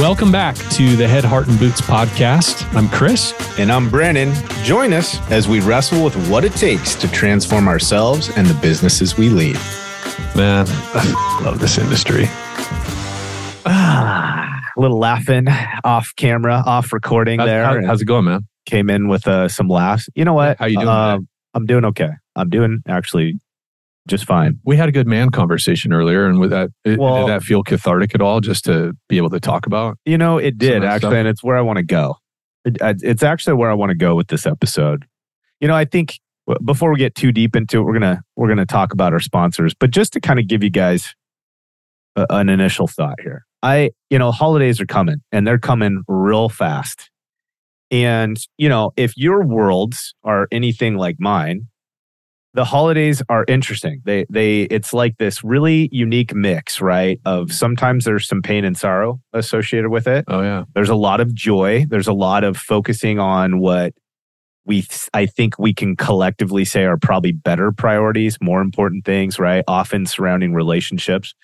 Welcome back to the Head, Heart, and Boots podcast. I'm Chris. And I'm Brandon. Join us as we wrestle with what it takes to transform ourselves and the businesses we lead. Man, I love this industry. Ah, a little laughing off camera, off recording How- there. how- how's it going, man? Came in with uh, some laughs. You know what? How you doing, Uh. I'm doing okay. I'm doing actually just fine. We had a good man conversation earlier, and with that, it, Well- did that feel cathartic at all? Just to be able to talk about. You know, it did actually, stuff. and it's where I want to go. It, it's actually where I want to go with this episode. You know, I think before we get too deep into it, we're gonna we're gonna talk about our sponsors, but just to kind of give you guys a, an initial thought here. I, you know, holidays are coming, and they're coming real fast. And you know, if your worlds are anything like mine, the holidays are interesting. They they it's like this really unique mix, right? Of sometimes there's some pain and sorrow associated with it. Oh yeah, There's a lot of joy. There's a lot of focusing on what we I think we can collectively say are probably better priorities, more important things, right? Often surrounding relationships.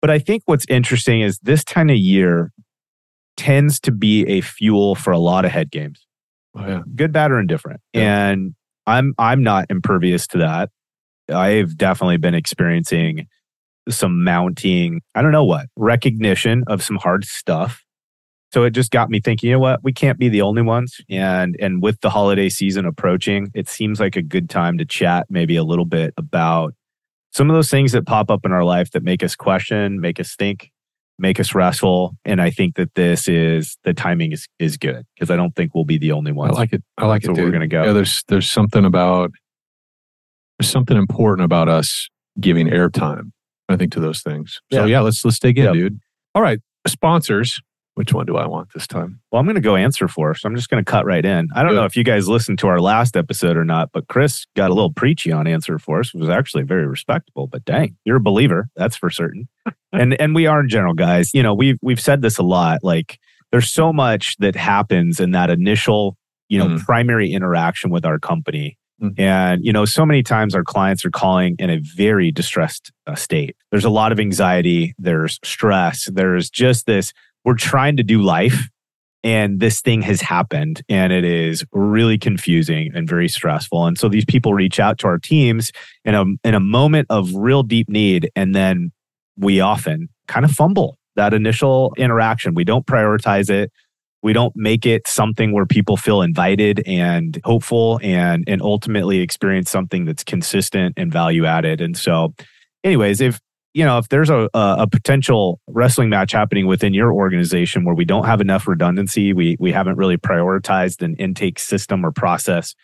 But I think what's interesting is this time of year tends to be a fuel for a lot of head games oh yeah. good, bad, or indifferent. Yeah. And I'm I'm not impervious to that. I've definitely been experiencing some mounting, I don't know what, recognition of some hard stuff. So it just got me thinking, you know what, we can't be the only ones. And and with the holiday season approaching, it seems like a good time to chat maybe a little bit about some of those things that pop up in our life that make us question, make us think, make us wrestle. And I think that this is the timing is is good because I don't think we'll be the only ones. I like it. I like That's it. we're gonna go. Yeah, there's there's something about there's something important about us giving airtime. I think to those things. So Yeah. yeah, let's let's dig in, Yeah. dude. All right, sponsors. Which one do I want this time? Well, I'm going to go AnswerForce. So I'm just going to cut right in. I don't Good. know if you guys listened to our last episode or not, but Chris got a little preachy on AnswerForce. It was actually very respectable. But dang, you're a believer. That's for certain. and and we are in general, guys. You know, we've we've said this a lot. Like, there's so much that happens in that initial, you know, Mhm. primary interaction with our company. Mhm. And, you know, so many times our clients are calling in a very distressed uh, state. There's a lot of anxiety, there's stress, there's just this, we're trying to do life and this thing has happened and it is really confusing and very stressful. And so these people reach out to our teams in a, in a moment of real deep need. And then we often kind of fumble that initial interaction. We don't prioritize it we don't make it something where people feel invited and hopeful and and ultimately experience something that's consistent and value added and so anyways if you know if there's a, a potential wrestling match happening within your organization where we don't have enough redundancy we we haven't really prioritized an intake system or process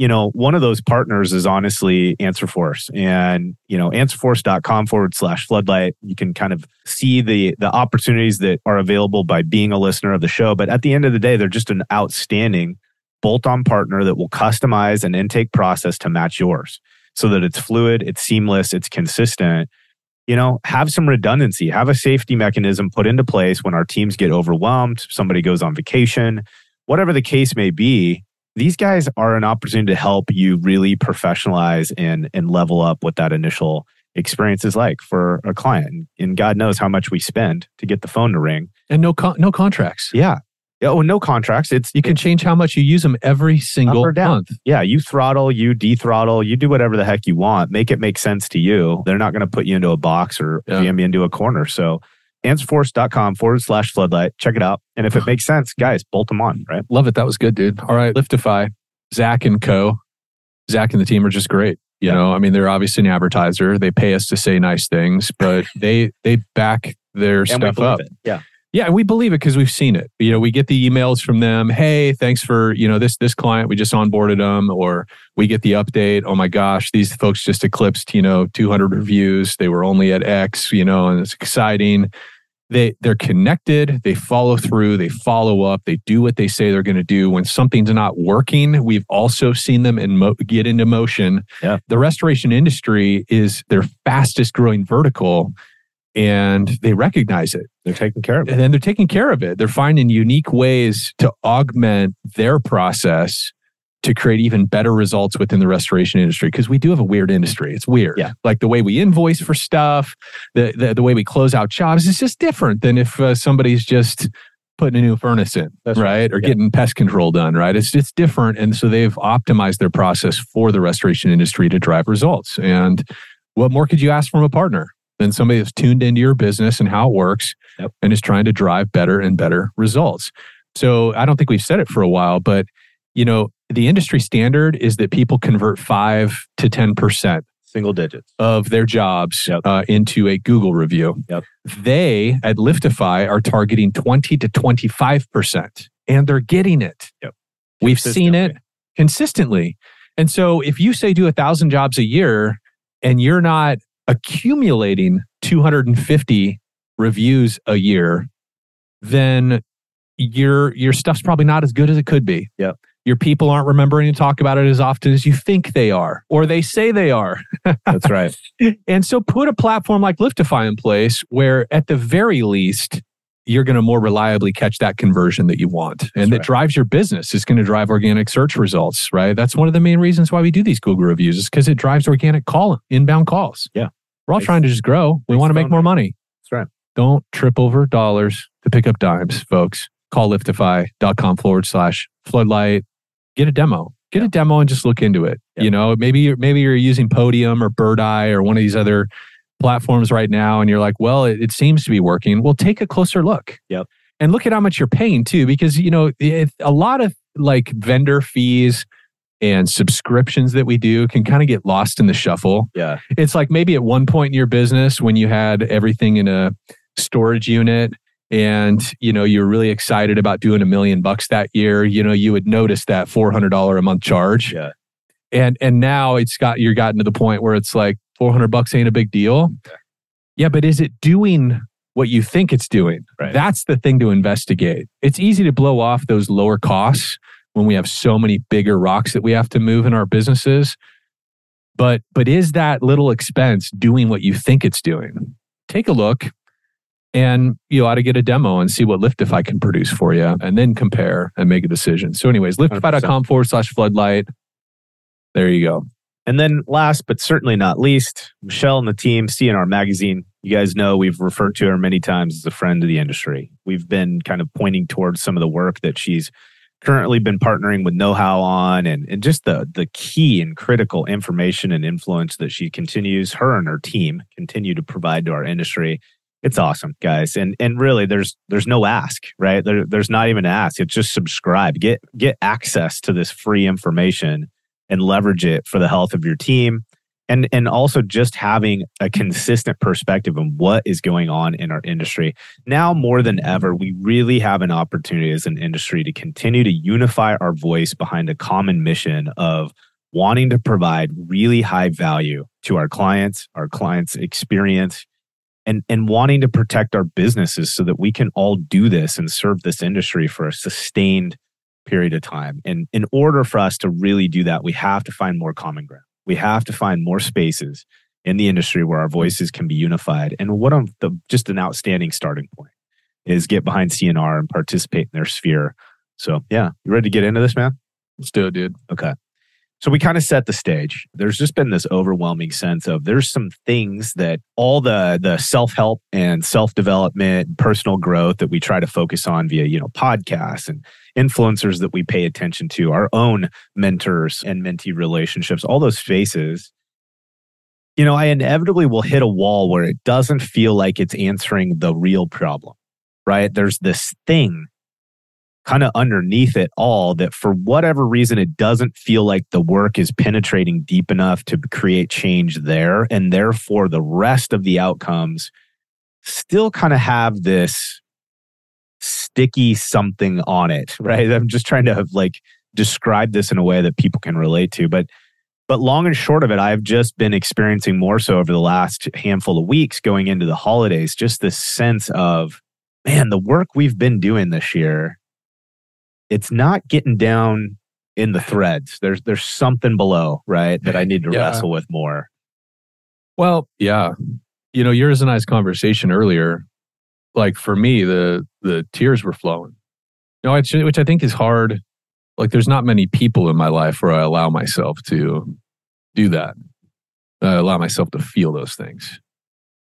you know one of those partners is honestly answerforce. And you know answerforce.com forward slash floodlight you can kind of see the the opportunities that are available by being a listener of the show. But at the end of the day they're just an outstanding bolt-on partner that will customize an intake process to match yours so that it's fluid it's seamless it's consistent you know have some redundancy have a safety mechanism put into place when our teams get overwhelmed somebody goes on vacation whatever the case may be these guys are an opportunity to help you really professionalize and and level up what that initial experience is like for a client. And god knows how much we spend to get the phone to ring. And no con- no contracts. yeah yeah oh no contracts it's You can change how much you use them every single month. yeah you throttle you dethrottle you do whatever the heck you want make it make sense to you they're not going to put you into a box or Yeah. jam you into a corner so answerforce.com forward slash floodlight check it out and if it makes sense guys bolt them on right Love it. That was good, dude. All right, Liftify, Zach and Co. Zach and the team are just great. You Yeah. know, I mean, they're obviously an advertiser. They pay us to say nice things, but they they back their and stuff up. it yeah Yeah, we believe it because we've seen it. You know, we get the emails from them. Hey, thanks for you know this this client. We just onboarded them, or we get the update. Oh my gosh, these folks just eclipsed you know 200 reviews. They were only at X. You know, and it's exciting. They they're connected. They follow through. They follow up. They do what they say they're going to do. When something's not working, we've also seen them in mo- get into motion. Yeah. The restoration industry is their fastest growing vertical, and they recognize it they're taking care of it and then they're taking care of it. They're finding unique ways to augment their process to create even better results within the restoration industry because we do have a weird industry. It's weird. Yeah. Like the way we invoice for stuff, the the, the way we close out jobs is just different than if uh, somebody's just putting a new furnace in, right? right. Or Yeah. getting pest control done, right? It's it's different, and so they've optimized their process for the restoration industry to drive results. And what more could you ask from a partner than somebody that's tuned into your business and how it works, Yep. and is trying to drive better and better results? So I don't think we've said it for a while, but you know, the industry standard is that people convert five to ten percent Single digits. of their jobs Yep. uh, into a Google review. Yep. They at Liftify are targeting 20 to 25%, and they're getting it. Yep. We've seen it consistently. And so if you say do a thousand jobs a year and you're not accumulating 250 reviews a year, then your your stuff's probably not as good as it could be. Yep. Your people aren't remembering to talk about it as often as you think they are, or they say they are. That's right. And so put a platform like Liftify in place where at the very least you're going to more reliably catch that conversion that you want and That's that right. drives your business. It's going to drive organic search results, right? That's one of the main reasons why we do these Google reviews is because it drives organic call inbound calls. Yeah. We're all trying to just grow. We want to make more money. That's right. Don't trip over dollars to pick up dimes, folks. Call liftify.com forward slash floodlight. Get a demo. Get a demo and just look into it. Yeah. You know, maybe you're maybe you're using Podium or Birdeye or one of these other platforms right now, and you're like, well, it, it seems to be working. Well, take a closer look. Yep. And look at how much you're paying too, because you know, it, a lot of like vendor fees and subscriptions that we do can kind of get lost in the shuffle Yeah. it's like maybe at one point in your business when you had everything in a storage unit and you know you're really excited about doing a million bucks that year you know you would notice that $400 a month charge Yeah. and and now it's got you're gotten to the point where it's like 400 bucks ain't a big deal. Yeah. yeah but is it doing what you think it's doing? Right. that's the thing to investigate. It's easy to blow off those lower costs when we have so many bigger rocks that we have to move in our businesses. But but is that little expense doing what you think it's doing? Take a look and you ought to get a demo and see what liftify can produce for you and then compare and make a decision. So anyways liftify.com forward slash floodlight. There you go And then last but certainly not least, Michelle and the team, CNR Magazine. You guys know we've referred to her many times as a friend of the industry. We've been kind of pointing towards some of the work that she's currently been partnering with Know How on and, and just the, the key and critical information and influence that she continues, her and her team continue to provide to our industry. It's awesome, guys. And and really there's there's no ask, right? There, there's not even an ask. It's just subscribe. Get get access to this free information and leverage it for the health of your team. And and also just having a consistent perspective on what is going on in our industry. Now more than ever we really have an opportunity as an industry to continue to unify our voice behind a common mission of wanting to provide really high value to our clients our clients experience and and wanting to protect our businesses so that we can all do this and serve this industry for a sustained period of time. And in order for us to really do that, we have to find more common ground. We have to find more spaces in the industry where our voices can be unified. And what I'm the just an outstanding starting point is get behind CNR and participate in their sphere. So yeah, you ready to get into this, man? let's do it dude Okay. So we kind of set the stage. There's just been this overwhelming sense of there's some things that all the the self-help and self-development, personal growth that we try to focus on via, you know, podcasts and influencers that we pay attention to, our own mentors and mentee relationships, all those faces. You know, I inevitably will hit a wall where it doesn't feel like it's answering the real problem. Right? There's this thing kind of underneath it all that for whatever reason it doesn't feel like the work is penetrating deep enough to create change there. And therefore the rest of the outcomes still kind of have this sticky something on it right? I'm just trying to have like describe this in a way that people can relate to. But but long and short of it i've just been experiencing more so over the last handful of weeks going into the holidays just this sense of man the work we've been doing this year it's not getting down in the threads. There's there's something below, right, that I need to Yeah. wrestle with more. Well, yeah. You know, yours and I's conversation earlier, like for me, the the tears were flowing. You know, which, I think is hard. like there's not many people in my life where I allow myself to do that. I allow myself to feel those things.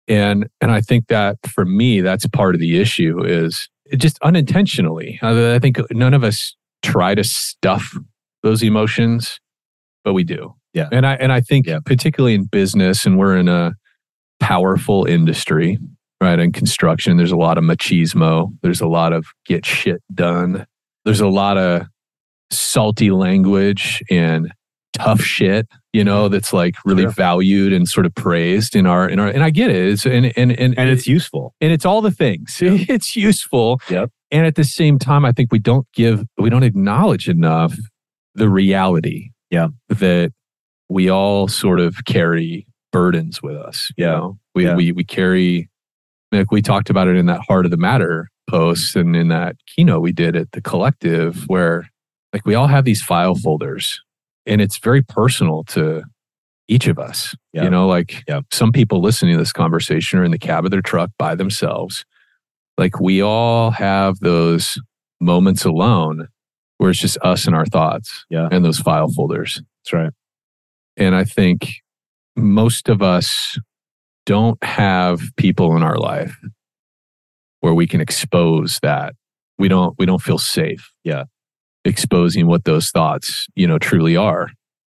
And and I think that for me, that's part of the issue is just unintentionally. I, I think none of us try to stuff those emotions, but we do. Yeah. And I and I think Yeah. particularly in business, and we're in a powerful industry, right? In construction, there's a lot of machismo. There's a lot of get shit done. There's a lot of salty language and tough shit, you know, mm-hmm. that's like really Sure. valued and sort of praised in our in our and I get it. It's and and and, And it's useful. and it's all the things. It's useful. Yep. And at the same time, I think we don't give we don't acknowledge enough the reality. Yeah. That we all sort of carry burdens with us. You Yeah. know? We Yeah. we we carry like we talked about it in that heart of the matter post and in that keynote we did at the collective where like we all have these file folders and it's very personal to each of us. Yeah. You know, like Yeah. some people listening to this conversation are in the cab of their truck by themselves. Like we all have those moments alone where it's just us and our thoughts Yeah. and those file folders. That's right. And I think most of us don't have people in our life where we can expose that. We don't we don't feel safe. Yeah. Exposing what those thoughts, you know, truly are.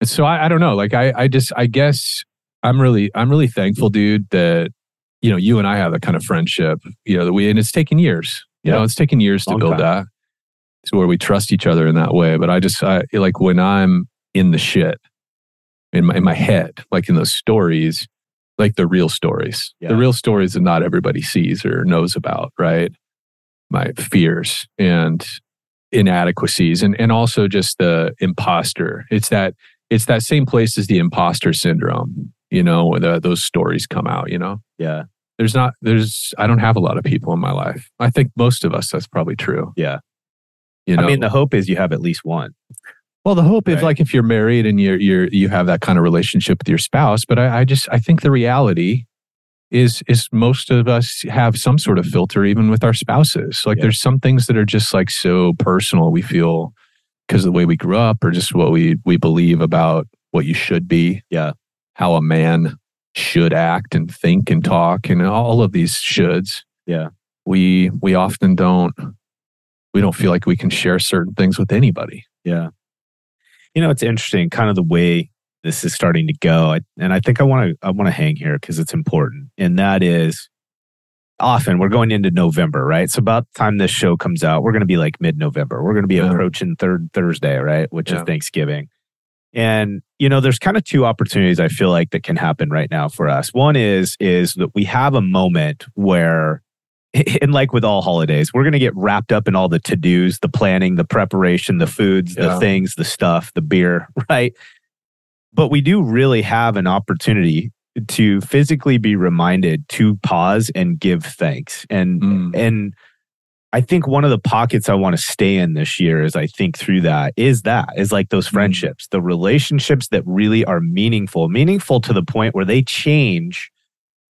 And so I, I don't know. Like I I just I guess I'm really I'm really thankful, dude, that you know, you and I have that kind of friendship, you know, that we and it's taken years. You Yeah. know, it's taken years to build time. that to where we trust each other in that way. But I just I like when I'm in the shit in my in my head, like in those stories, like the real stories, Yeah. the real stories that not everybody sees or knows about, right? My fears and inadequacies, and and also just the imposter. It's that it's that same place as the imposter syndrome. You know, where the, those stories come out. You know, Yeah. there's not there's I don't have a lot of people in my life. I think most of us that's probably true. Yeah. You know, I mean, the hope is you have at least one. well, the hope is like if you're married and you're you're you have that kind of relationship with your spouse. But I, I just I think the reality is is most of us have some sort of filter even with our spouses. Like Yeah. there's some things that are just like so personal. We feel because of the way we grew up or just what we we believe about what you should be. Yeah. How a man should act and think and talk and all of these shoulds. Yeah. We we often don't we don't feel like we can share certain things with anybody. Yeah. You know, it's interesting, kind of the way this is starting to go. And I think I want to I want to hang here because it's important. And that is often we're going into November, right? So about the time this show comes out, we're going to be like mid-November. We're going to be Yeah. approaching third Thursday, right? Which Yeah. is Thanksgiving. And you know, there's kind of two opportunities I feel like that can happen right now for us. One is is that we have a moment where and like with all holidays, we're going to get wrapped up in all the to-dos, the planning, the preparation, the foods, Yeah. the things, the stuff, the beer, right? But we do really have an opportunity to physically be reminded to pause and give thanks. And Mm. and I think one of the pockets I want to stay in this year as I think through that is that is like those Mm. friendships, the relationships that really are meaningful, meaningful to the point where they change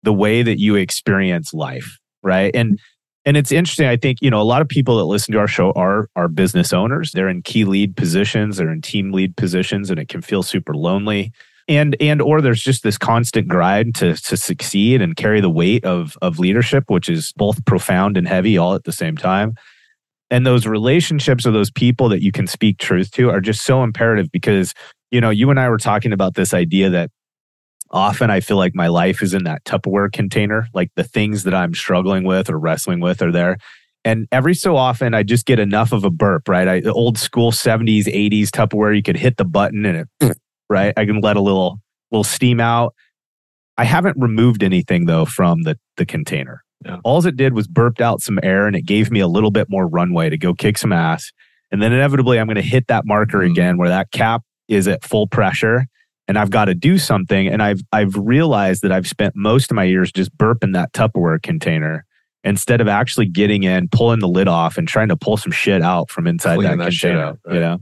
the way that you experience life, right? And and it's interesting. I think you know a lot of people that listen to our show are are business owners. They're in key lead positions. They're in team lead positions, and it can feel super lonely. And and or there's just this constant grind to to succeed and carry the weight of of leadership, which is both profound and heavy all at the same time. And those relationships or those people that you can speak truth to are just so imperative because you know you and I were talking about this idea that often I feel like my life is in that Tupperware container. Like the things that I'm struggling with or wrestling with are there. And every so often, I just get enough of a burp, right? I, the old school 70s, 80s Tupperware, you could hit the button and it, right? I can let a little, little steam out. I haven't removed anything though from the, the container. Yeah. All it did was burped out some air and it gave me a little bit more runway to go kick some ass. And then inevitably, I'm going to hit that marker Mhm. again where that cap is at full pressure and I've got to do something. And I've I've realized that I've spent most of my years just burping that Tupperware container instead of actually getting in, pulling the lid off, and trying to pull some shit out from inside Cleaning that, that shit container. out, right. You know?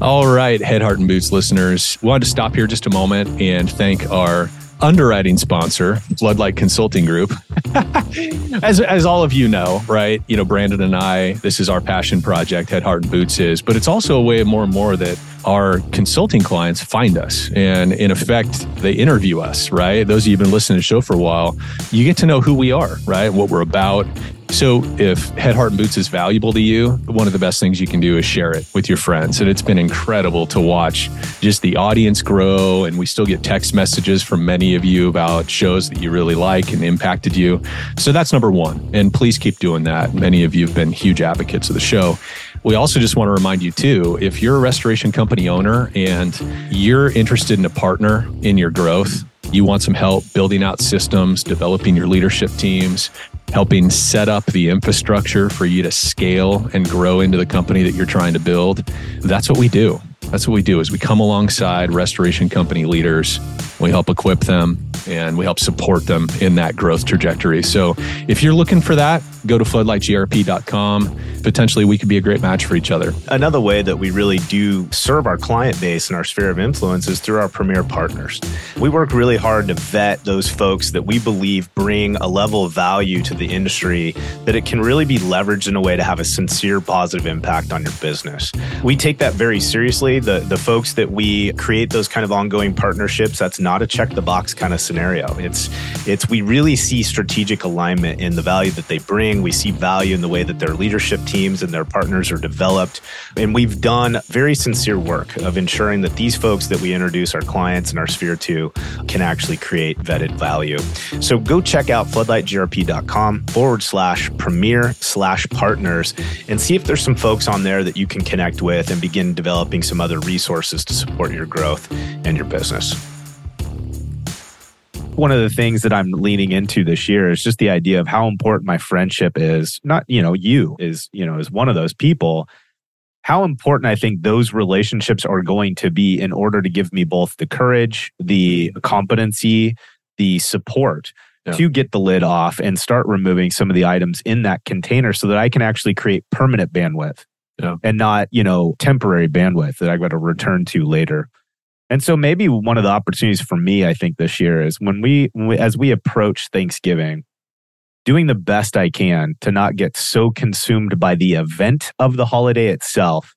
All right, Head, Heart, and Boots listeners, wanted to stop here just a moment and thank our underwriting sponsor, Floodlight Consulting Group. as, as all of you know, right? You know, Brandon and I, this is our passion project, Head, Heart, and Boots is, but it's also a way of more and more that our consulting clients find us. And in effect, they interview us, right? Those of you who've been listening to the show for a while, you get to know who we are, right? What we're about. So if Head, Heart, and Boots is valuable to you, one of the best things you can do is share it with your friends. And it's been incredible to watch just the audience grow. And we still get text messages from many of you about shows that you really like and impacted you. So that's number one. And please keep doing that. Many of you have been huge advocates of the show. We also just want to remind you too if you're a restoration company owner and you're interested in a partner in your growth, you want some help building out systems, developing your leadership teams, helping set up the infrastructure for you to scale and grow into the company that you're trying to build. That's what we do. That's what we do is we come alongside restoration company leaders. We help equip them and we help support them in that growth trajectory. So if you're looking for that, go to floodlightgrp.com. Potentially, we could be a great match for each other. Another way that we really do serve our client base and our sphere of influence is through our premier partners. We work really hard to vet those folks that we believe bring a level of value to the industry that it can really be leveraged in a way to have a sincere positive impact on your business. We take that very seriously. The, the folks that we create those kind of ongoing partnerships, that's not a check the box kind of scenario. It's, it's, we really see strategic alignment in the value that they bring. We see value in the way that their leadership teams and their partners are developed. And we've done very sincere work of ensuring that these folks that we introduce our clients and our sphere to can actually create vetted value. So go check out floodlightgrp.com forward slash premier slash partners and see if there's some folks on there that you can connect with and begin developing some other resources to support your growth and your business one of the things that I'm leaning into this year is just the idea of how important my friendship is. Not, you know, you is, you know, is one of those people. How important I think those relationships are going to be in order to give me both the courage, the competency, the support yeah. to get the lid off and start removing some of the items in that container so that I can actually create permanent bandwidth yeah. and not, you know, temporary bandwidth that I've got to return to later. And so maybe one of the opportunities for me, I think this year is when we, as we approach Thanksgiving, doing the best I can to not get so consumed by the event of the holiday itself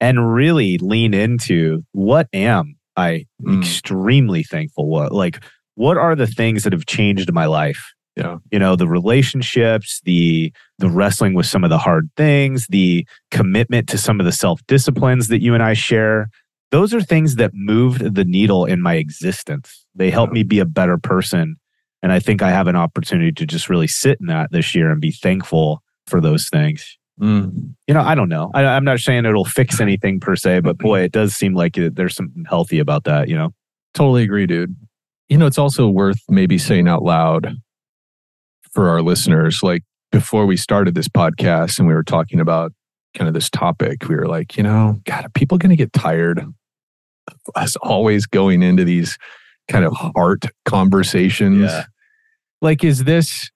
and really lean into what am I mm. extremely thankful what like what are the things that have changed my life? Yeah. You know the relationships the the wrestling with some of the hard things the commitment to some of the self disciplines that you and I share those are things that moved the needle in my existence. They helped me be a better person. And I think I have an opportunity to just really sit in that this year and be thankful for those things. Mm. You know, I don't know. I, am not saying it'll fix anything per se, but boy, it does seem like it, there's something healthy about that, you know? Totally agree, dude. You know, it's also worth maybe saying out loud for our listeners, like before we started this podcast and we were talking about kind of this topic, we were like, you know, God, are people going to get tired of us always going into these kind of heart conversations? Yeah. Like, is this,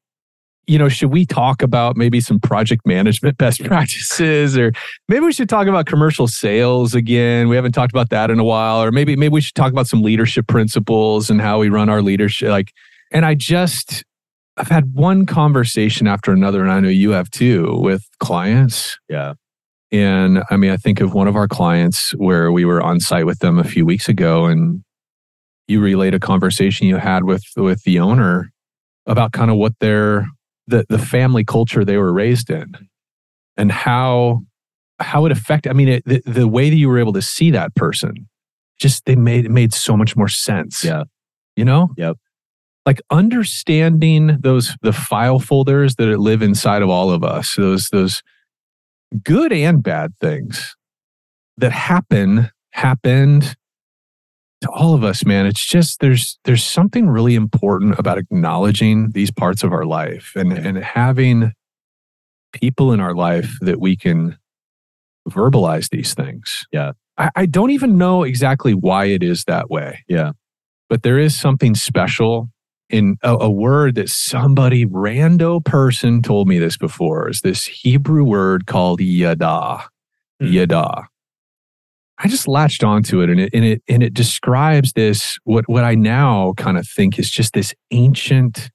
you know, should we talk about maybe some project management best practices or maybe we should talk about commercial sales again? We haven't talked about that in a while. Or maybe, maybe we should talk about some leadership principles and how we run our leadership. Like, and I just, I've had one conversation after another, and I know you have too, with clients. Yeah. And I mean, I think of one of our clients where we were on site with them a few weeks ago, and you relayed a conversation you had with with the owner about kind of what their the the family culture they were raised in, and how how it affected. I mean, it, the the way that you were able to see that person, just they made it made so much more sense. Yeah, you know. Yep like understanding those the file folders that live inside of all of us those those good and bad things that happen happened to all of us man. It's just there's there's something really important about acknowledging these parts of our life and and having people in our life that we can verbalize these things. Yeah. I, I don't even know exactly why it is that way. Yeah. But there is something special in a, a, word that somebody rando person told me this before is this Hebrew word called yada. Mm. Yada. I just latched onto it and it and it and it describes this what what I now kind of think is just this ancient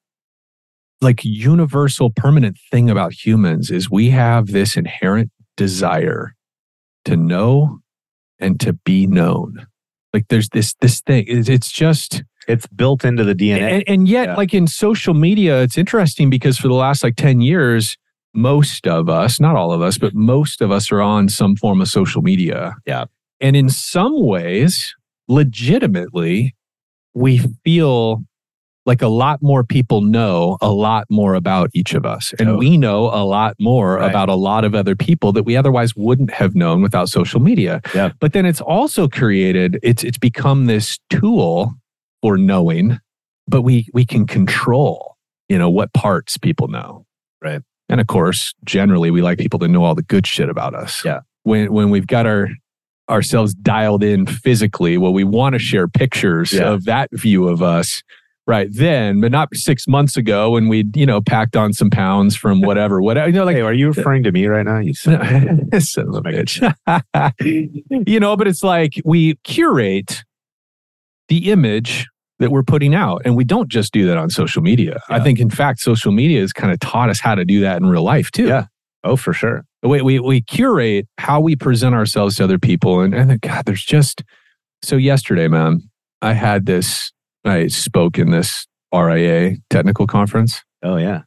like universal permanent thing about humans is we have this inherent desire to know and to be known. Like there's this this thing it's, it's just It's built into the DNA. and, and yet Yeah. like in social media it's interesting because for the last like 10 years most of us not all of us but most of us are on some form of social media Yeah. and in some ways legitimately we feel like a lot more people know a lot more about each of us and Oh. we know a lot more Right. about a lot of other people that we otherwise wouldn't have known without social media Yeah. but then it's also created it's it's become this tool for knowing but we we can control you know what parts people know Right. and of course generally we like people to know all the good shit about us Yeah. when when we've got our ourselves dialed in physically well we want to share pictures Yeah. of that view of us right then but not six months ago when we you know packed on some pounds from whatever whatever you know like hey, are you referring to me right now? You son of- a bitch. you know, but it's like we curate the image that we're putting out. And we don't just do that on social media. I think, in fact, social media has kind of taught us how to do that in real life too. Yeah. oh, for sure. We, we, we curate how we present ourselves to other people. And, and God, there's just so yesterday, man, I had this, I spoke in this RIA technical conference Oh, yeah.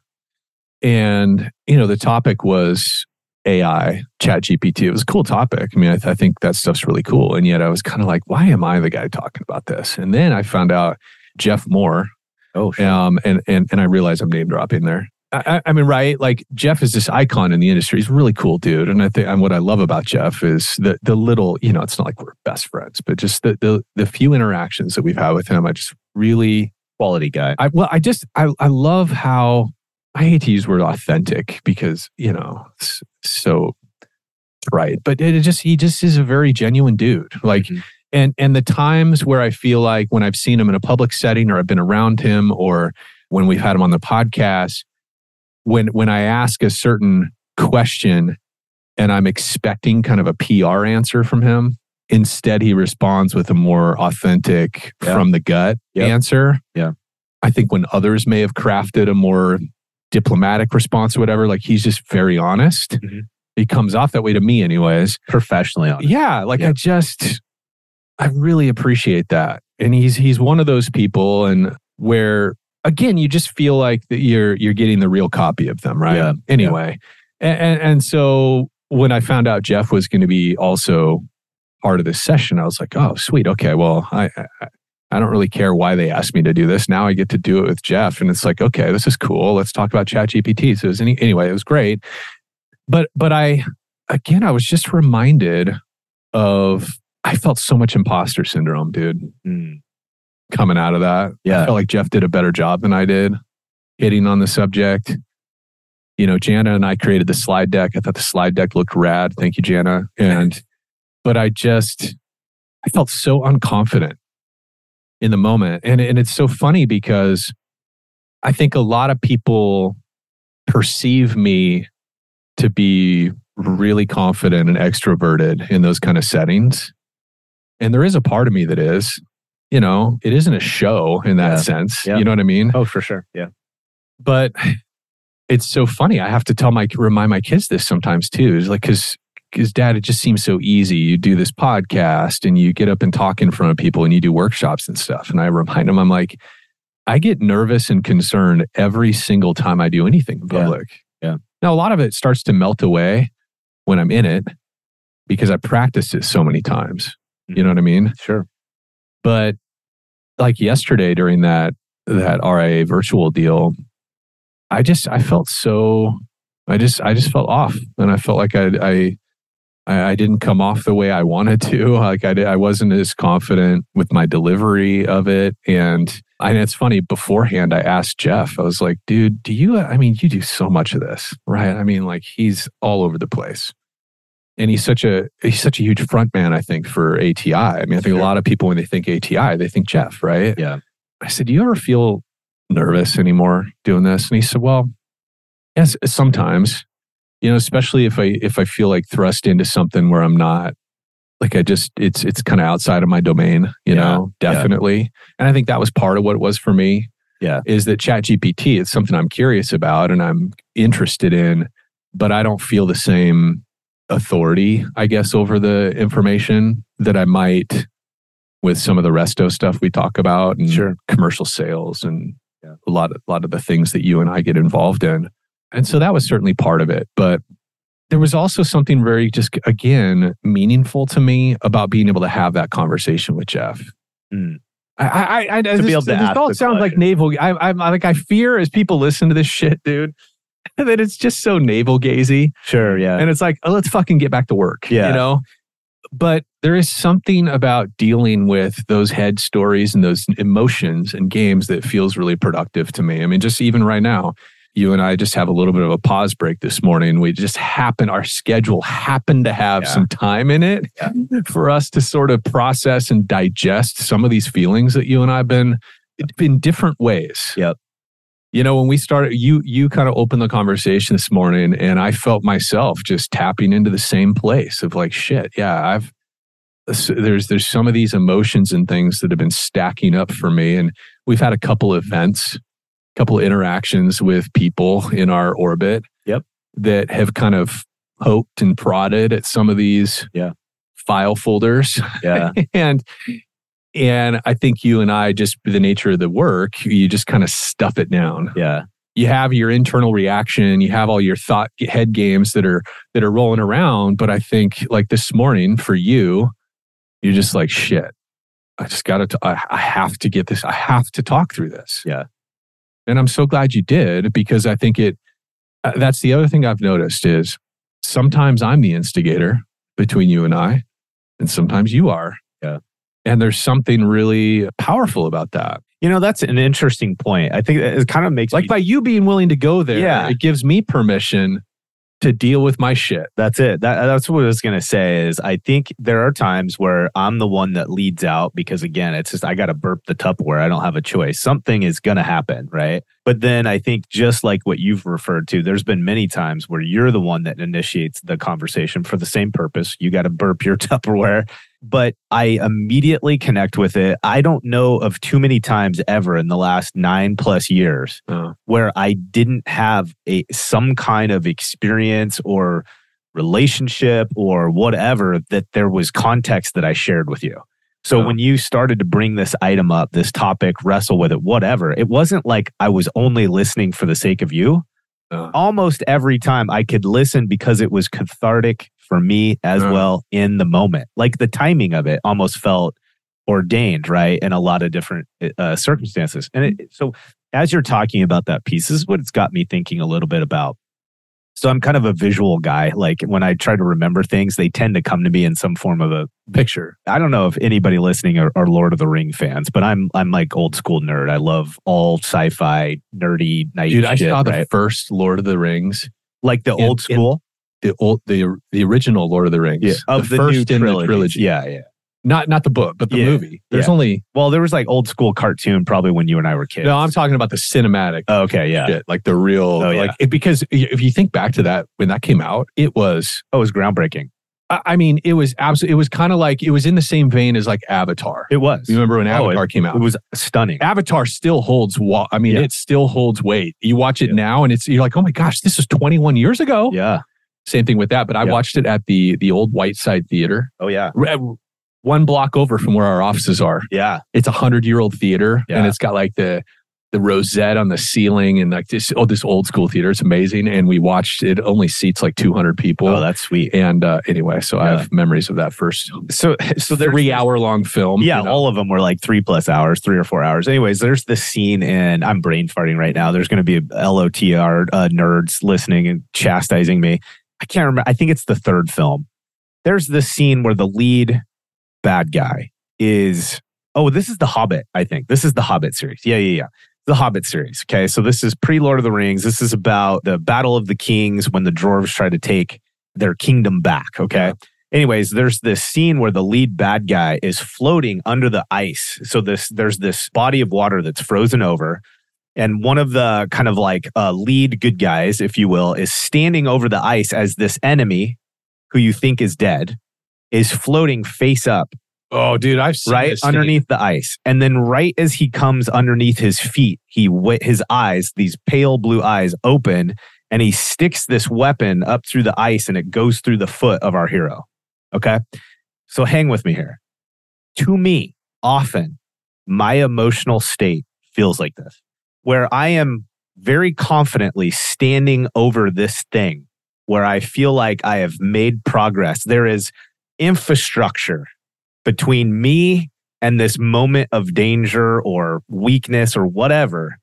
and you know the topic was ai chat gpt it was a cool topic i mean i, th- I think that stuff's really cool and yet i was kind of like why am i the guy talking about this and then i found out jeff moore Oh, sure. um, and, and, and i realize i'm name dropping there I, I- mean, right? Like Jeff is this icon in the industry. He's a really cool dude, and I think and what I love about Jeff is the the little, you know, it's not like we're best friends, but just the the the few interactions that we've had with him. I just really Quality guy. I well, I just I I love how I hate to use the word authentic because you know it's so right, but it just he just is a very genuine dude. Like Mhm. and and the times where I feel like when I've seen him in a public setting or I've been around him or when we've had him on the podcast, when when I ask a certain question and I'm expecting kind of a PR answer from him, instead he responds with a more authentic Yeah. from the gut answer. Yeah. I think when others may have crafted a more diplomatic response or whatever, like he's just very honest. Mhm. He comes off that way to me anyways. Professionally honest. Yeah, like Yeah. I just I really appreciate that. And he's he's one of those people and where again you just feel like that you're you're getting the real copy of them, right? Yeah, Anyway. And, and and so when I found out Jeff was going to be also part of this session, I was like, "Oh, sweet. Okay, well, I, I I don't really care why they asked me to do this. Now I get to do it with Jeff, and it's like, okay, this is cool. Let's talk about ChatGPT. So it was any, anyway, it was great. But but I again, I was just reminded of I felt so much imposter syndrome, dude, Mm. coming out of that. Yeah. I felt like Jeff did a better job than I did hitting on the subject. You know, Jana and I created the slide deck. I thought the slide deck looked rad. Thank you, Jana. And but I just I felt so unconfident in the moment. And and it's so funny because I think a lot of people perceive me to be really confident and extroverted in those kind of settings. And there is a part of me that is, you know, it isn't a show in that Yeah. sense. Yeah. You know what I mean? Oh, for sure. Yeah. But it's so funny. I have to tell my remind my kids this sometimes too. Is like because because dad, it just seems so easy. You do this podcast and you get up and talk in front of people and you do workshops and stuff. And I remind them, I'm like, I get nervous and concerned every single time I do anything in public. Yeah. Now a lot of it starts to melt away when I'm in it because I practiced it so many times. You mm-hmm. know what I mean? Sure. but like yesterday during that that RIA virtual deal, I just I felt so I just I just felt off, and I felt like I I I I didn't come off the way I wanted to. Like I did, I wasn't as confident with my delivery of it, and and it's funny. Beforehand, I asked Jeff. I was like, "Dude, do you? I mean, you do so much of this, right? I mean, like he's all over the place." and he's such a he's such a huge front man i think for ati i mean i think a lot of people when they think ati they think jeff right Yeah. i said do you ever feel nervous anymore doing this and he said well yes sometimes you know especially if i if i feel like thrust into something where i'm not like I just it's it's kind of outside of my domain, you Yeah, know, yeah. definitely. And I think that was part of what it was for me. Yeah. Is that Chat GPT, it's something I'm curious about and I'm interested in, but I don't feel the same authority, I guess, over the information that I might with some of the resto stuff we talk about and Sure. commercial sales and Yeah. a lot of a lot of the things that you and I get involved in. And so that was certainly part of it. But there was also something very just again meaningful to me about being able to have that conversation with Jeff. Mm. I, I, I, To this, be able to this all sounds like navel. I, I'm like I fear as people listen to this shit, dude, that it's just so navel gazy, Sure. Yeah. and it's like oh, let's fucking get back to work. Yeah. you know. But there is something about dealing with those head stories and those emotions and games that feels really productive to me. I mean, just even right now, you and I just have a little bit of a pause break this morning. We just happen, our schedule happened to have Yeah. some time in it Yeah. for us to sort of process and digest some of these feelings that you and I've been in different ways. Yep. You know, when we started, you you kind of opened the conversation this morning, and I felt myself just tapping into the same place of like, shit, yeah, I've there's there's some of these emotions and things that have been stacking up for me, and we've had a couple events, couple of interactions with people in our orbit, Yep. that have kind of poked and prodded at some of these, Yeah. file folders, yeah. and and I think you and I just the nature of the work, you just kind of stuff it down Yeah. you have your internal reaction you have all your thought head games that are that are rolling around but i think like this morning for you you're just like shit i just gotta t- I, I have to get this i have to talk through this Yeah. And i'm so glad you did because i think it uh, that's the other thing i've noticed is sometimes i'm the instigator between you and i and sometimes you are Yeah. and there's something really powerful about that You know, that's an interesting point. I think it kind of makes like me- by you being willing to go there Yeah. it gives me permission to deal with my shit That's it. That, that's what I was to say is I think there are times where I'm the one that leads out because again, it's just I got to burp the Tupperware. I don't have a choice. Something is to happen, right? But then I think just like what you've referred to, there's been many times where you're the one that initiates the conversation for the same purpose. You got to burp your Tupperware. But I immediately connect with it. I don't know of too many times ever in the last nine plus years Oh. where I didn't have a some kind of experience or relationship or whatever that there was context that I shared with you. So Oh. when you started to bring this item up, this topic, wrestle with it, whatever, it wasn't like I was only listening for the sake of you. Oh. Almost every time I could listen because it was cathartic for me as Oh. well in the moment. Like the timing of it almost felt ordained, right? In a lot of different uh, circumstances. And it, so as you're talking about that piece, this is what it's got me thinking a little bit about. So I'm kind of a visual guy. Like when I try to remember things, they tend to come to me in some form of a picture I don't know if anybody listening are, are Lord of the Ring fans, but I'm I'm like old school nerd. I love all sci-fi, nerdy, night dude i shit, saw the right? first lord of the rings like the in- old school the old the the original lord of the rings yeah, of the, first new in the trilogy Yeah, yeah. not not the book but the Yeah, movie there's yeah. only Well, there was like old school cartoon probably when you and I were kids. no i'm talking about the cinematic Oh, okay, yeah. shit like the real Oh, yeah. like it, because if you think back to that when that came out it was Oh, it was groundbreaking. I I mean, it was absolutely. It was kind of like it was in the same vein as like Avatar. It was. You remember when Oh, Avatar came out? It was stunning. Avatar still holds. Wa- I mean, it still holds weight. You watch it now, and it's you're like, oh my gosh, this is 21 years ago. Yeah. Same thing with that. But I Yeah. watched it at the the old Whiteside Theater, Oh yeah. r- one block over from where our offices are. Yeah. It's a hundred year old theater, Yeah. and it's got like the the rosette on the ceiling and like this oh this old school theater. It's amazing. And we watched it. Only seats like 200 people. Oh, that's sweet. and uh, anyway, so I have memories of that first So so the three hour long film. Yeah, you know. all of them were like three plus hours, three or four hours. Anyways, there's this scene, and I'm brain farting right now. There's going to be a LOTR uh, nerds listening and chastising me. I can't remember. I think it's the third film. There's this scene where the lead bad guy is. Oh, this is the Hobbit. I think this is the Hobbit series. Yeah, yeah, yeah. The Hobbit series. Okay, so this is pre Lord of the Rings. This is about the Battle of the Kings when the dwarves try to take their kingdom back. Okay. Anyways, there's this scene where the lead bad guy is floating under the ice. So this there's this body of water that's frozen over, and one of the kind of like uh, lead good guys, if you will, is standing over the ice as this enemy who you think is dead. is floating face up Oh, dude, I've seen right underneath the ice. And then right as he comes underneath his feet, he his eyes, these pale blue eyes open and he sticks this weapon up through the ice and it goes through the foot of our hero. Okay? So hang with me here. To me, often my emotional state feels like this, where I am very confidently standing over this thing where I feel like I have made progress. There is infrastructure between me and this moment of danger or weakness or whatever.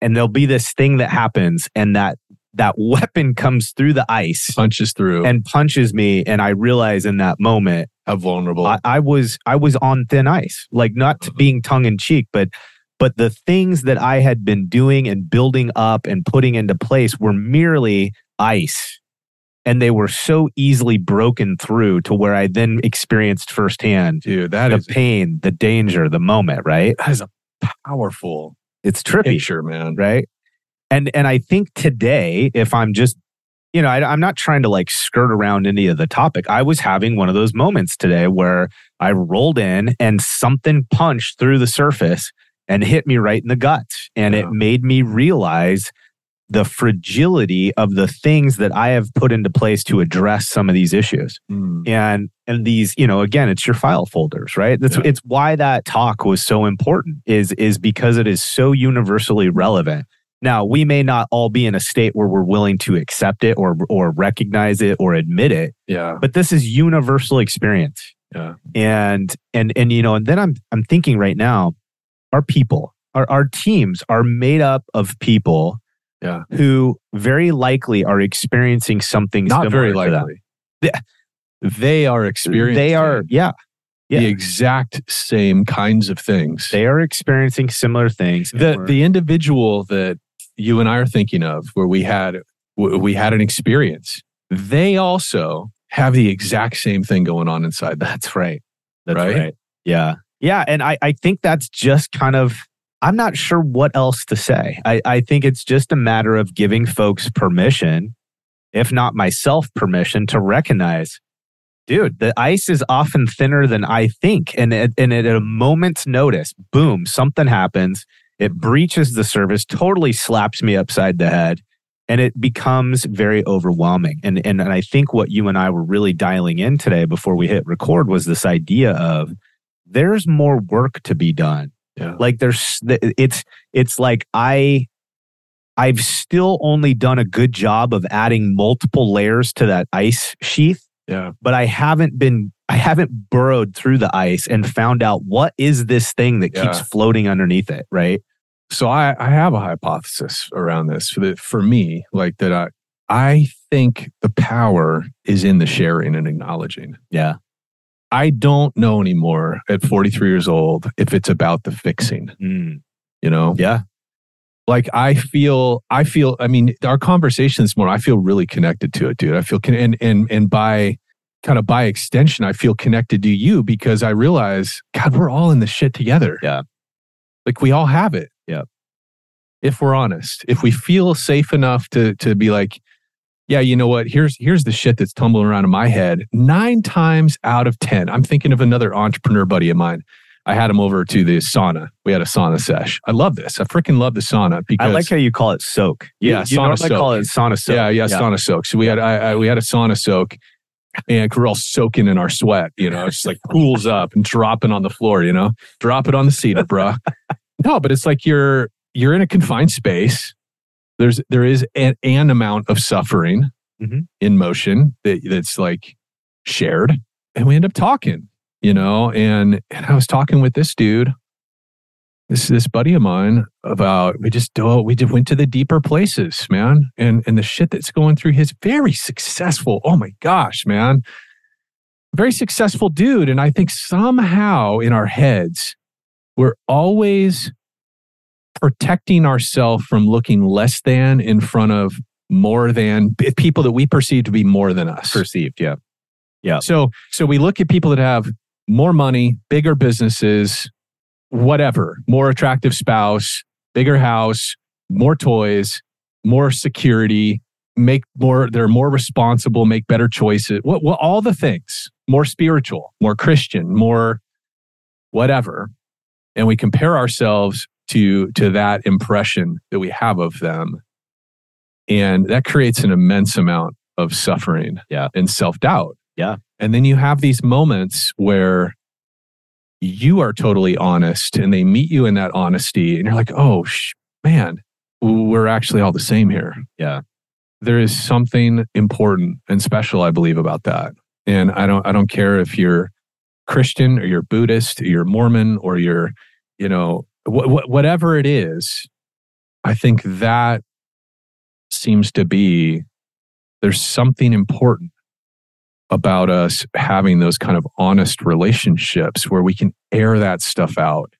And there'll be this thing that happens and that that weapon comes through the ice punches through. and punches me. And I realize in that moment how vulnerable. I, I was I was on thin ice, like not Uh-huh. being tongue in cheek, but but the things that I had been doing and building up and putting into place were merely ice, and they were so easily broken through to where I then experienced firsthand dude, that the is pain, the danger, the moment. Right? that is a powerful It's trippy, picture, man. right? And and I think today, if I'm just you know, I, I'm not trying to like skirt around any of the topic. I was having one of those moments today where I rolled in and something punched through the surface and hit me right in the gut. And Yeah. it made me realize the fragility of the things that I have put into place to address some of these issues. Mm. And and these, you know, again, it's your file folders, right? That's Yeah. it's why that talk was so important is is because it is so universally relevant. Now, we may not all be in a state where we're willing to accept it or or recognize it or admit it, Yeah. but this is universal experience. Yeah. And and and you know, and then I'm I'm thinking right now, our people, our our teams are made up of people Yeah. who very likely are experiencing something Not similar very to that. likely. They are experiencing They are, yeah, yeah, the exact same kinds of things. they are experiencing similar things. the the individual that you and I are thinking of, where we had we had an experience, they also have the exact same thing going on inside them. that's right. That's Right? right. Yeah. Yeah. And I, I think that's just kind of, I'm not sure what else to say. I, I think it's just a matter of giving folks permission, if not myself permission, to recognize, dude, the ice is often thinner than I think. And, at, and at a moment's notice, boom, something happens. It breaches the surface, totally slaps me upside the head. And it becomes very overwhelming. And, and, and I think what you and I were really dialing in today before we hit record was this idea of there's more work to be done Yeah. like there's it's it's like i i've still only done a good job of adding multiple layers to that ice sheath Yeah. but i haven't been i haven't burrowed through the ice and found out what is this thing that keeps floating underneath it right So I, I have a hypothesis around this for the, for me, like that I I think the power is in the sharing and acknowledging. yeah I don't know anymore at 43 years old if it's about the fixing, Mm. you know? yeah like I feel, I feel, I mean, our conversation this morning, I feel really connected to it, dude. I feel, con- and, and, and by kind of by extension, I feel connected to you because I realize, God, we're all in this shit together. Yeah. Like we all have it. Yeah. If we're honest, if we feel safe enough to, to be like, yeah, you know what? Here's here's the shit that's tumbling around in my head. Nine times out of ten, I'm thinking of another entrepreneur buddy of mine. I had him over to the sauna. We had a sauna sesh. I love this. I freaking love the sauna because i like how you call it soak Yeah, you sauna soak. call it sauna soak yeah, yeah, sauna soak. So we had I, I, we had a sauna soak, and we're all soaking in our sweat. You know, it's just like pools up and dropping on the floor. You know, drop it on the seat, bro. no, but it's like you're you're in a confined space. There's there is an, an amount of suffering Mhm. in motion that, that's like shared, and we end up talking. You know, and and I was talking with this dude. This this buddy of mine about we just do we just went to the deeper places, man, and and the shit that's going through his very successful. Oh my gosh, man, very successful dude, and I think somehow in our heads we're always protecting ourselves from looking less than in front of more than people that we perceive to be more than us. perceived yeah Yeah. So so we look at people that have more money, bigger businesses, whatever, more attractive spouse, bigger house, more toys, more security, make more they're more responsible make better choices what, what all the things more spiritual more christian more whatever and we compare ourselves to to that impression that we have of them and that creates an immense amount of suffering Yeah. and self-doubt Yeah. and then you have these moments where you are totally honest and they meet you in that honesty and you're like oh sh- man we're actually all the same here Yeah. there is something important and special i believe about that and i don't i don't care if you're christian or you're buddhist or you're mormon or you're you know wh- wh- whatever it is i think that seems to be there's something important about us having those kind of honest relationships where we can air that stuff out.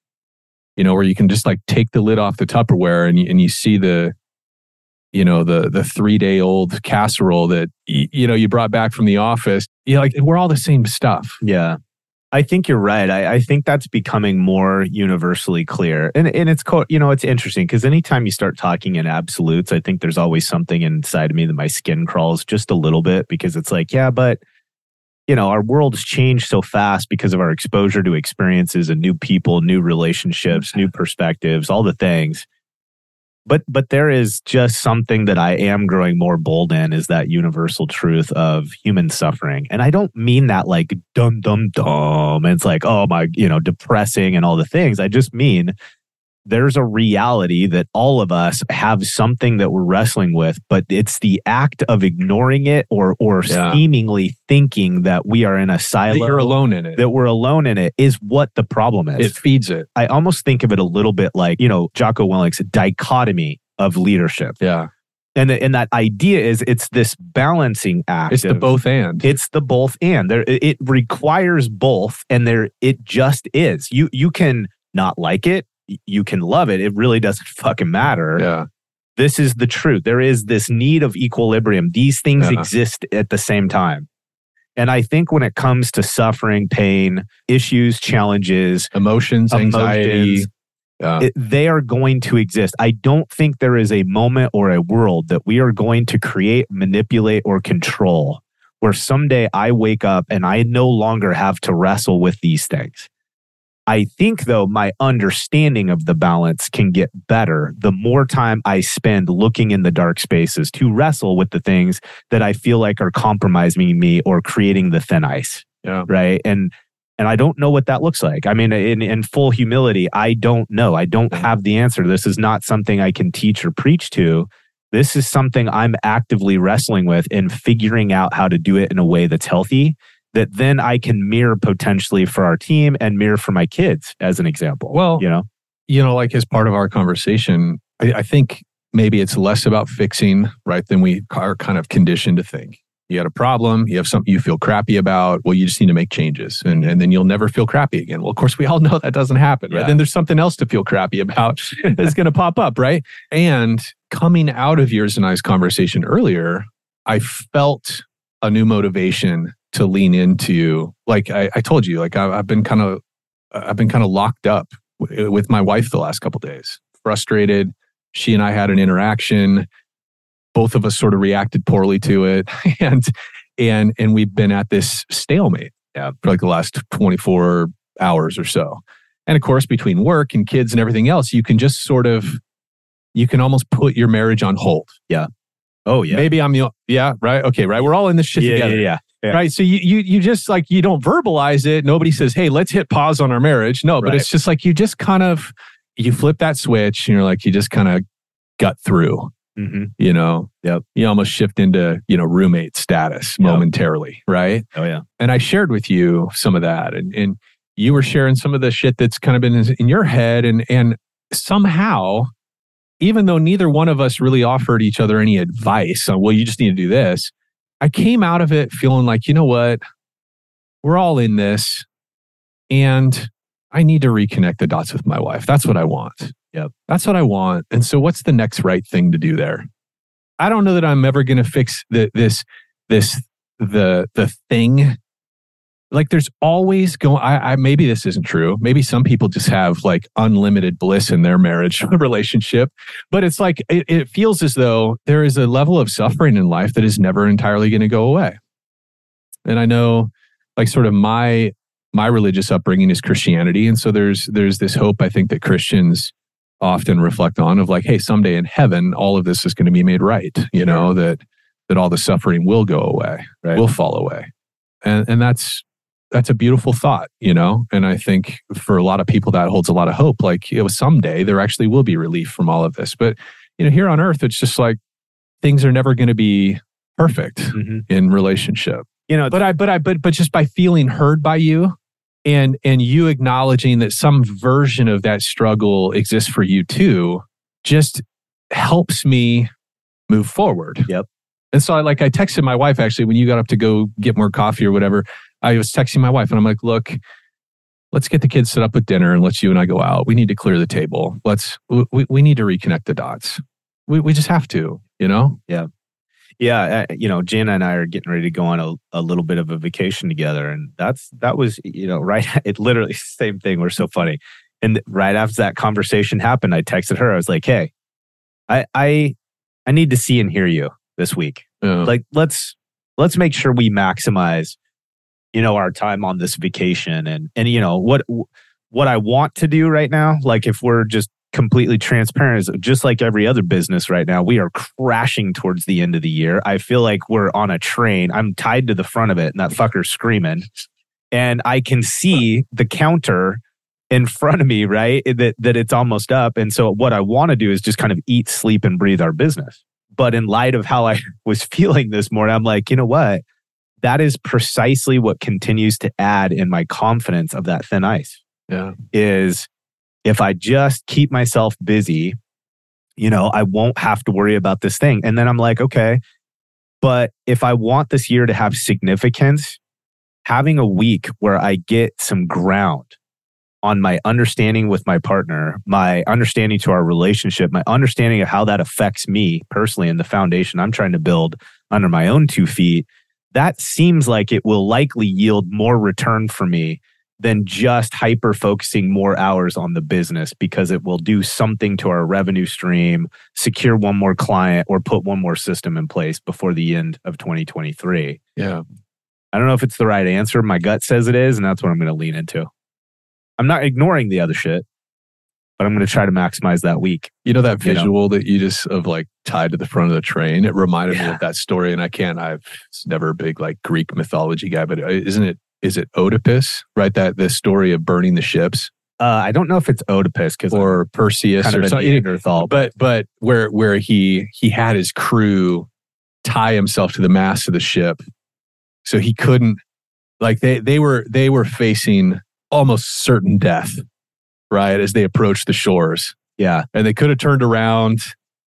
You know where you can just like take the lid off the tupperware and you, and you see the you know the the three day old casserole that you know you brought back from the office. You know, like we're all the same stuff. Yeah. I think you're right. I, I think that's becoming more universally clear. And and it's co- you know, it's interesting because anytime you start talking in absolutes, I think there's always something inside of me that my skin crawls just a little bit because it's like, yeah, but you know, our world's changed so fast because of our exposure to experiences and new people, new relationships, new perspectives, all the things. But but there is just something that I am growing more bold in is that universal truth of human suffering. And I don't mean that like dum dum dum. It's like, oh my, you know, depressing and all the things. I just mean there's a reality that all of us have something that we're wrestling with, but it's the act of ignoring it or or Yeah. seemingly thinking that we are in a silo. that you're alone in it that we're alone in it is what the problem is. it feeds it I almost think of it a little bit like, you know, Jocko Willink's dichotomy of leadership. yeah And, the, and that idea is it's this balancing act. it's the both and It's the both and there it requires both and there it just is. You you can not like it, you can love it. It really doesn't fucking matter. yeah This is the truth. There is this need of equilibrium. These things Yeah. exist at the same time. And I think when it comes to suffering, pain, issues, challenges, emotions anxiety yeah it, they are going to exist. I don't think there is a moment or a world that we are going to create, manipulate, or control where someday I wake up and I no longer have to wrestle with these things. I think, though, my understanding of the balance can get better the more time I spend looking in the dark spaces to wrestle with the things that I feel like are compromising me or creating the thin ice. Yeah. Right? And and i don't know what that looks like. I mean in, in full humility i don't know. I don't have the answer. This is not something i can teach or preach to. This is something i'm actively wrestling with and figuring out how to do it in a way that's healthy that then i can mirror potentially for our team and mirror for my kids as an example Well, you know you know, like as part of our conversation, I, I think maybe it's less about fixing, right, than we are kind of conditioned to think. You had a problem, you have something you feel crappy about. Well, you just need to make changes and, and then you'll never feel crappy again. Well, of course, we all know that doesn't happen, right? Yeah. Then there's something else to feel crappy about that's going to pop up, right? And coming out of yours and I's conversation earlier, I felt a new motivation to lean into, like I, I told you, like I, I've been kind of, I've been kind of locked up w- eh, with my wife the last couple days, frustrated. She and I had an interaction. Both of us sort of reacted poorly to it, and and and we've been at this stalemate Yeah. for like the last twenty four hours or so. And of course, between work and kids and everything else, you can just sort of you can almost put your marriage on hold. Yeah oh yeah Maybe I'm the yeah right okay right. We're all in this shit yeah, together. yeah yeah Right. So you, you you just like you don't verbalize it. Nobody says, Hey, let's hit pause on our marriage. No, but Right. it's just like you just kind of you flip that switch and you're like, you just kind of gut through, hmm you know. Yep. You almost shift into, you know, roommate status Yep. momentarily. Right. oh yeah And I shared with you some of that. And and you were sharing some of the shit that's kind of been in, in your head. And and somehow, even though neither one of us really offered each other any advice on, well, you just need to do this, I came out of it feeling like, you know what? We're all in this. And I need to reconnect the dots with my wife. That's what I want. Yep. That's what I want. And so what's the next right thing to do there? I don't know that I'm ever going to fix the, this, this, the, the thing like there's always going I, I maybe this isn't true. Maybe some people just have like unlimited bliss in their marriage relationship. But it's like it, it feels as though there is a level of suffering in life that is never entirely going to go away. And i know like sort of my my religious upbringing is christianity. And so there's there's this hope i think that christians often reflect on of like hey someday in heaven all of this is going to be made right you know that that all the suffering will go away Right. will fall away. And and that's that's a beautiful thought, you know? And I think for a lot of people that holds a lot of hope. Like, you know, someday there actually will be relief from all of this. But, you know, here on earth, it's just like things are never going to be perfect Mhm. in relationship. You know, But I, but I, but, but just by feeling heard by you and, and you acknowledging that some version of that struggle exists for you too, just helps me move forward. Yep. And so I like I texted my wife actually when you got up to go get more coffee or whatever. I was texting my wife and I'm like, look, let's get the kids set up with dinner and let's you and I go out. We need to clear the table. Let's we, we need to reconnect the dots. We we just have to, you know? yeah, uh, you know, Jana and I are getting ready to go on a, a little bit of a vacation together, and that's that was you know right. It literally same thing. We're so funny. And right after that conversation happened, I texted her. I was like, "Hey, I I I need to see and hear you this week. Yeah. Like, let's let's make sure we maximize, you know, our time on this vacation. And and you know what what I want to do right now. Like, if we're just completely transparent is just like every other business right now we are crashing towards the end of the year. I feel like we're on a train. I'm tied to the front of it and that fucker's screaming. And i can see the counter in front of me right? That that it's almost up. And so what i want to do is just kind of eat sleep and breathe our business. But in light of how i was feeling this morning i'm like you know what that is precisely what continues to add in my confidence of that thin ice yeah. is if I just keep myself busy, you know, I won't have to worry about this thing. And then I'm like, okay, but if I want this year to have significance, having a week where I get some ground on my understanding with my partner, my understanding to our relationship, my understanding of how that affects me personally and the foundation I'm trying to build under my own two feet, that seems like it will likely yield more return for me than just hyper focusing more hours on the business because it will do something to our revenue stream, secure one more client, or put one more system in place before the end of 2023. Yeah. I don't know if it's the right answer. My gut says it is, and that's what I'm going to lean into. I'm not ignoring the other shit, but I'm going to try to maximize that week. You know that You know. visual that you just of like tied to the front of the train? It reminded me of that story, and I can't. I've never a big like Greek mythology guy, but uh, isn't it? Is it Oedipus? Right, that the story of burning the ships, Uh, I don't know if it's Oedipus because or Perseus, kind or of a something. Neanderthal, But but where where he he had his crew tie himself to the mast of the ship, so he couldn't. Like they they were they were facing almost certain death, right, as they approached the shores. yeah, and they could have turned around.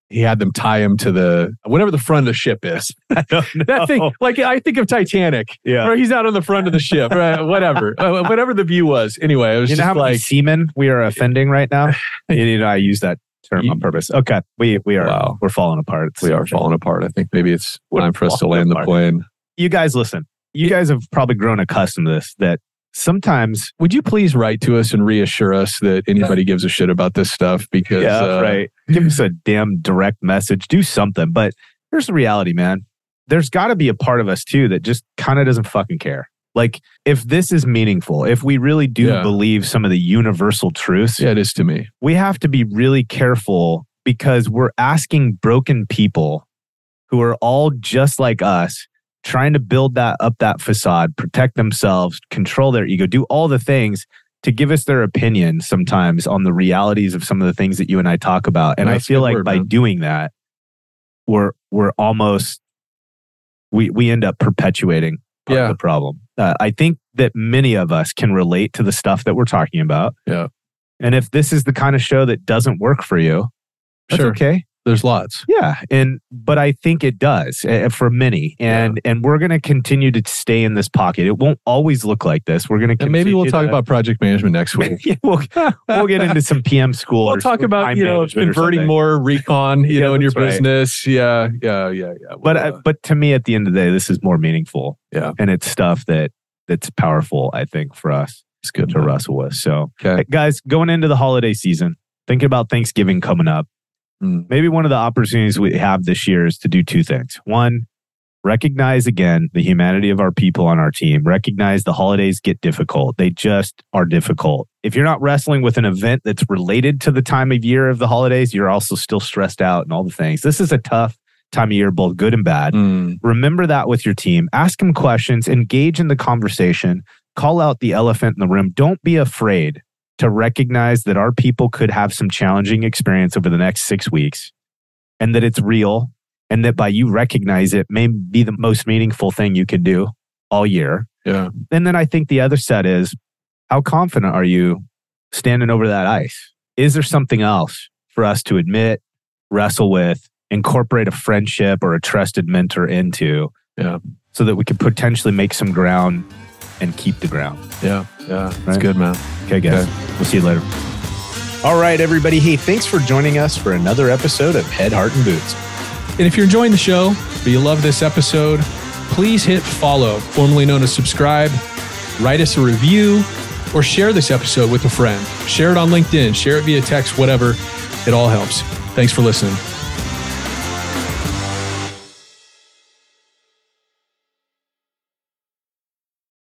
He had them tie him to the whatever the front of the ship is. Know. That thing, like I think of Titanic, yeah. he's out on the front of the ship, right? Whatever, Uh, whatever the view was. Anyway, it was you know just how many like, seamen we are offending right now? you know, I use that term You- on purpose. Okay, we we are Wow. we're falling apart. we are falling apart. I think maybe it's We're time for us to land the plane. You guys, listen. You guys have probably grown accustomed to this. That sometimes, Would you please write to us and reassure us that anybody gives a shit about this stuff? Because yeah, uh, right. Give us a damn direct message. Do something. But here's the reality, man. There's got to be a part of us too that just kind of doesn't fucking care. Like, if this is meaningful, if we really do Yeah. believe some of the universal truths, yeah, it is to me. we have to be really careful because we're asking broken people who are all just like us trying to build that up that facade protect themselves control their ego do all the things to give us their opinion sometimes on the realities of some of the things that you and I talk about and Yeah, I feel like word, by man. doing that we're we're almost we we end up perpetuating part of Yeah. the problem uh, I think that many of us can relate to the stuff that we're talking about Yeah. and if this is the kind of show that doesn't work for you, that's Sure. okay. There's lots. Yeah, and but I think it does uh, for many, and and we're going to continue to stay in this pocket. It won't always look like this. We're going to And maybe we'll talk about project management next week. yeah, we'll, we'll get into some PM school. We'll talk about you know converting more recon, you Yeah, know, in your right. business. Yeah, yeah, yeah, yeah. But We'll, uh, but to me, at the end of the day, this is more meaningful. Yeah. and it's stuff that that's powerful, I think, for us It's good. to man. wrestle with. So, Okay. guys, going into the holiday season, thinking about Thanksgiving coming up, Mm. maybe one of the opportunities we have this year is to do two things. One, recognize again the humanity of our people on our team. Recognize the holidays get difficult. They just are difficult. If you're not wrestling with an event that's related to the time of year of the holidays, you're also still stressed out and all the things. This is a tough time of year, both good and bad. Mm. Remember that with your team. Ask them questions, engage in the conversation, call out the elephant in the room. Don't be afraid to recognize that our people could have some challenging experience over the next six weeks and that it's real and that by you recognize it may be the most meaningful thing you can do all year. Yeah. And then I think the other set is how confident are you standing over that ice? Is there something else for us to admit, wrestle with, incorporate a friendship or a trusted mentor into? Yeah. So that we could potentially make some ground and keep the ground. Yeah. Yeah. That's Right. good, man. Okay, guys. We'll see you later. All right, everybody. Hey, thanks for joining us for another episode of Head, Heart, and Boots. And if you're enjoying the show, or you love this episode, please hit follow, formerly known as subscribe, write us a review, or share this episode with a friend. Share it on LinkedIn, share it via text, whatever. It all helps. Thanks for listening.